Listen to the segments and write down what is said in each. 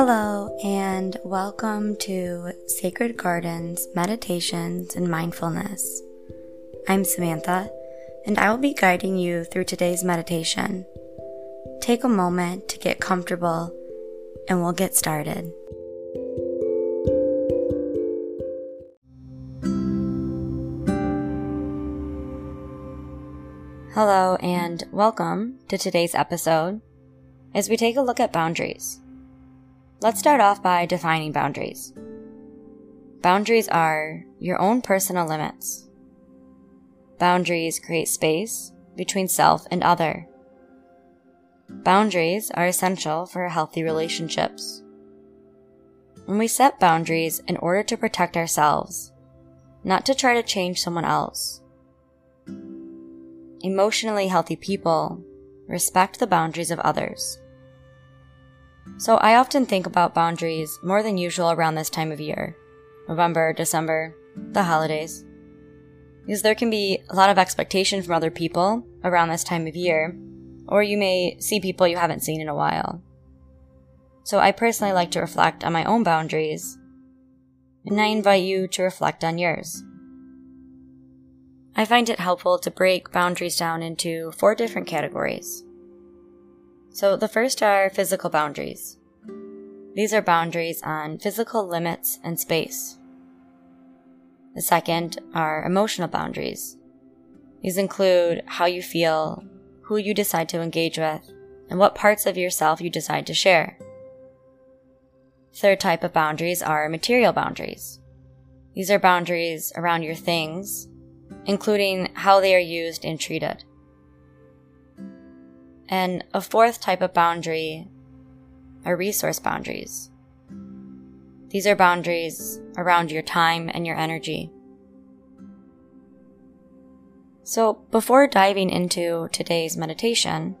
Hello, and welcome to Sacred Gardens Meditations and Mindfulness. I'm Samantha, and I will be guiding you through today's meditation. Take a moment to get comfortable, and we'll get started. Hello, and welcome to today's episode as we take a look at boundaries. Let's start off by defining boundaries. Boundaries are your own personal limits. Boundaries create space between self and other. Boundaries are essential for healthy relationships. When we set boundaries in order to protect ourselves, not to try to change someone else. Emotionally healthy people respect the boundaries of others. So I often think about boundaries more than usual around this time of year November, December, the holidays. Because there can be a lot of expectation from other people around this time of year, or you may see people you haven't seen in a while. So I personally like to reflect on my own boundaries, and I invite you to reflect on yours. I find it helpful to break boundaries down into four different categories. So the first are physical boundaries. These are boundaries on physical limits and space. The second are emotional boundaries. These include how you feel, who you decide to engage with, and what parts of yourself you decide to share. Third type of boundaries are material boundaries. These are boundaries around your things, including how they are used and treated. And a fourth type of boundary are resource boundaries. These are boundaries around your time and your energy. So, before diving into today's meditation,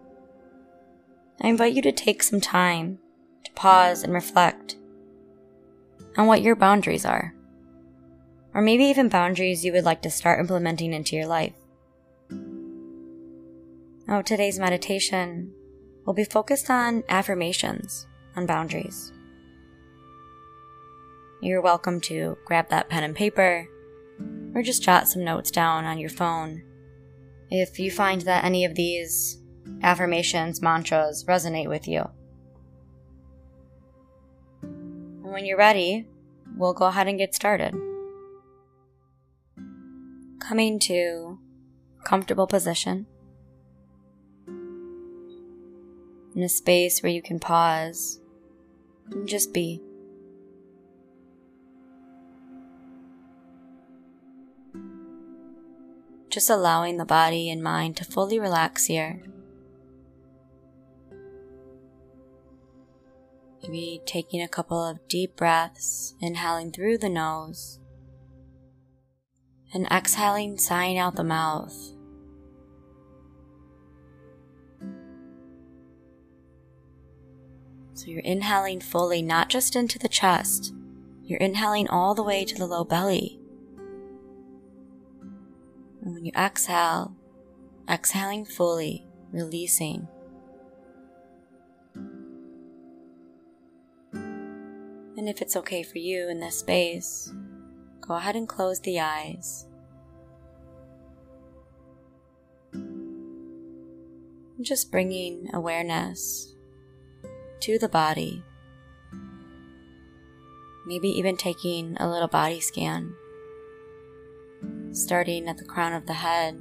I invite you to take some time to pause and reflect on what your boundaries are, or maybe even boundaries you would like to start implementing into your life. Now, today's meditation will be focused on affirmations on boundaries. You're welcome to grab that pen and paper or just jot some notes down on your phone. If you find that any of these affirmations, mantras resonate with you. And when you're ready, we'll go ahead and get started. Coming to comfortable position. In a space where you can pause and just be. Just allowing the body and mind to fully relax here. Maybe taking a couple of deep breaths, inhaling through the nose, and exhaling, sighing out the mouth. You're inhaling fully, not just into the chest, you're inhaling all the way to the low belly. And when you exhale, exhaling fully, releasing. And if it's okay for you in this space, go ahead and close the eyes. just bringing awareness to the body. Maybe even taking a little body scan, starting at the crown of the head.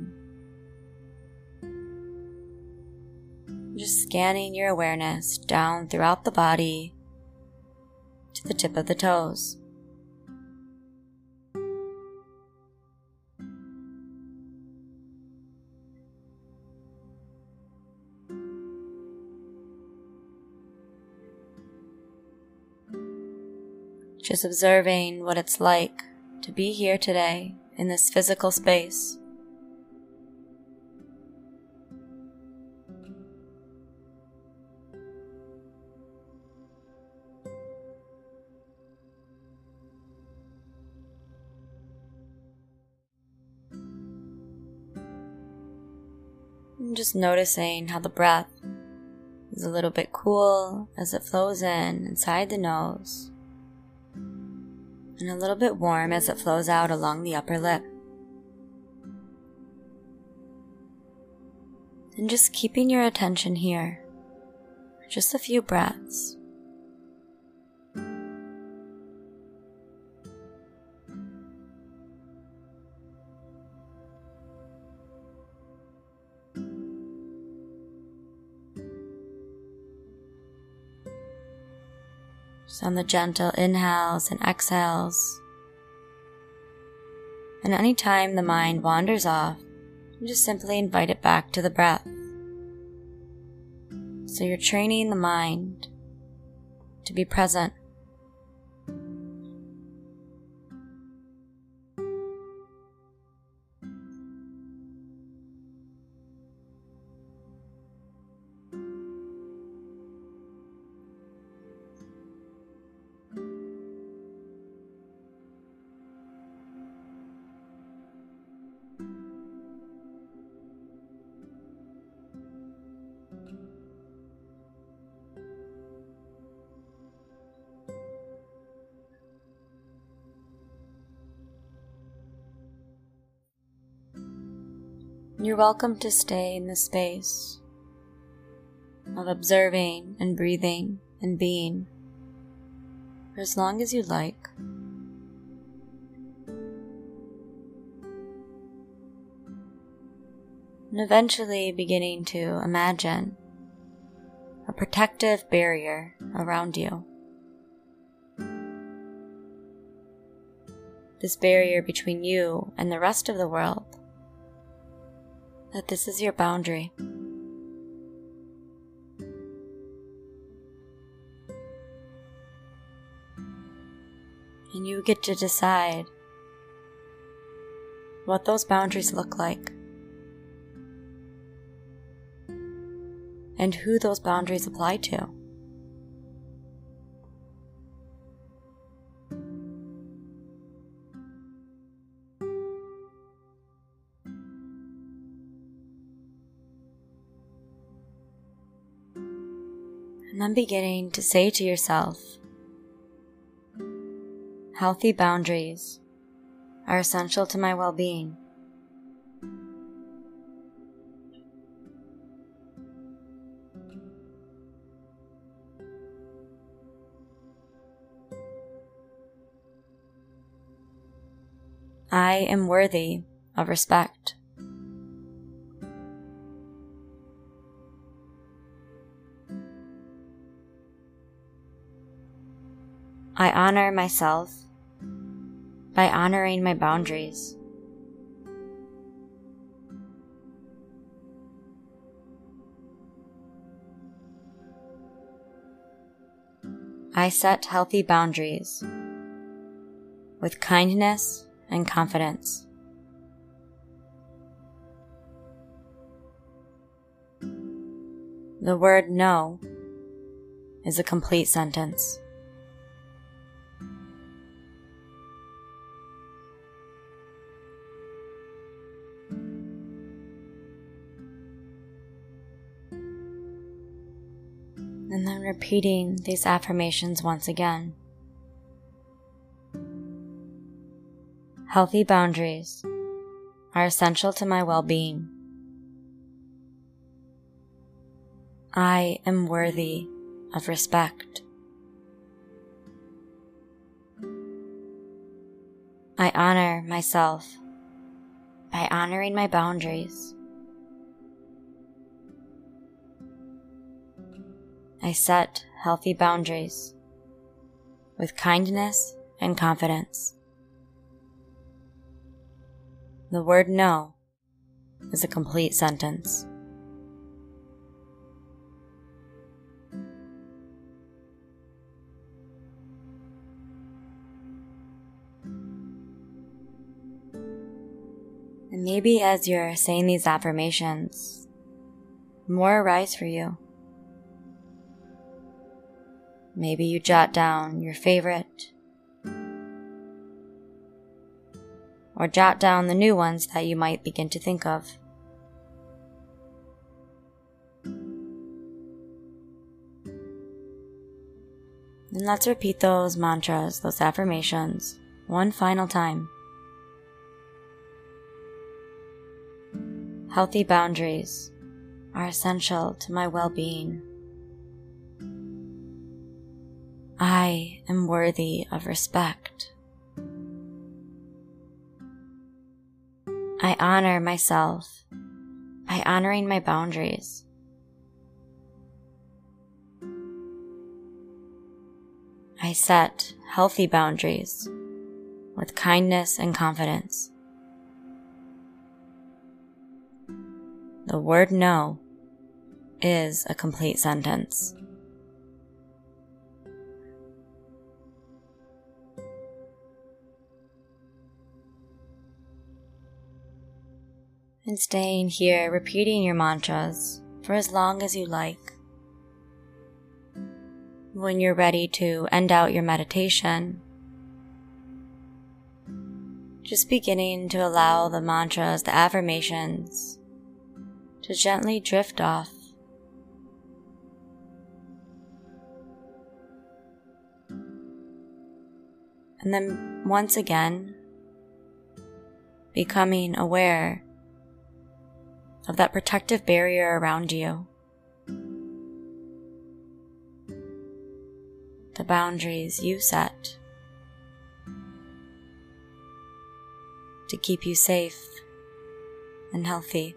Just scanning your awareness down throughout the body to the tip of the toes. Just observing what it's like to be here today in this physical space. Just noticing how the breath is a little bit cool as it flows in inside the nose, and a little bit warm as it flows out along the upper lip. And just keeping your attention here, just a few breaths. On the gentle inhales and exhales. And anytime the mind wanders off, you just simply invite it back to the breath. So you're training the mind to be present You're welcome to stay in the space of observing and breathing and being for as long as you like. And eventually beginning to imagine a protective barrier around you. This barrier between you and the rest of the world that this is your boundary. And you get to decide what those boundaries look like and who those boundaries apply to. Then beginning to say to yourself, healthy boundaries are essential to my well being. I am worthy of respect. Honor myself by honoring my boundaries. I set healthy boundaries with kindness and confidence. The word no is a complete sentence. Repeating these affirmations once again. Healthy boundaries are essential to my well being. I am worthy of respect. I honor myself by honoring my boundaries. I set healthy boundaries with kindness and confidence. The word no is a complete sentence. And maybe as you're saying these affirmations, more arise for you. Maybe you jot down your favorite, or jot down the new ones that you might begin to think of. And let's repeat those mantras, those affirmations, one final time. Healthy boundaries are essential to my well being. I am worthy of respect. I honor myself by honoring my boundaries. I set healthy boundaries with kindness and confidence. The word no is a complete sentence. Staying here, repeating your mantras for as long as you like. When you're ready to end out your meditation, just beginning to allow the mantras, the affirmations, to gently drift off. And then once again, becoming aware of that protective barrier around you. The boundaries you set to keep you safe and healthy.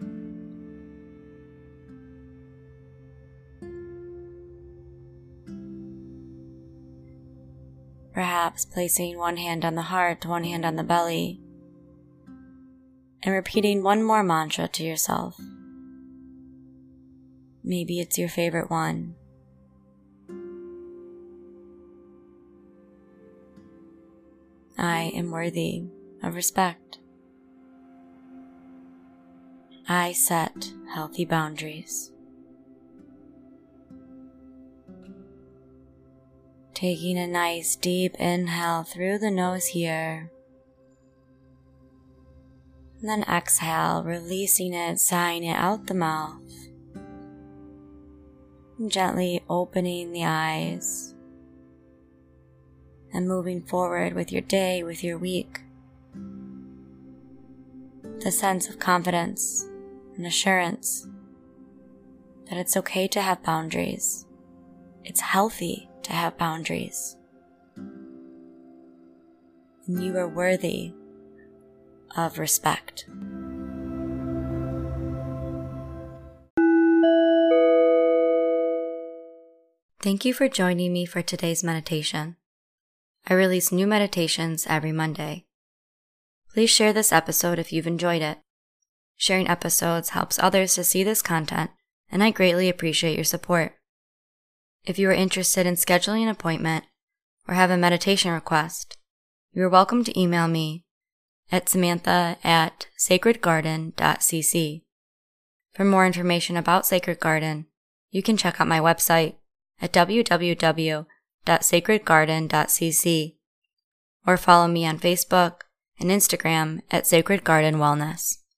Perhaps placing one hand on the heart, one hand on the belly, and repeating one more mantra to yourself. Maybe it's your favorite one. I am worthy of respect. I set healthy boundaries. Taking a nice deep inhale through the nose here and then exhale, releasing it, sighing it out the mouth. And gently opening the eyes and moving forward with your day, with your week. The sense of confidence and assurance that it's okay to have boundaries. It's healthy to have boundaries. And you are worthy of respect. Thank you for joining me for today's meditation. I release new meditations every Monday. Please share this episode if you've enjoyed it. Sharing episodes helps others to see this content, and I greatly appreciate your support. If you are interested in scheduling an appointment or have a meditation request, you are welcome to email me at samantha at sacredgarden.cc. For more information about Sacred Garden, you can check out my website at www.sacredgarden.cc or follow me on Facebook and Instagram at Sacred Garden Wellness.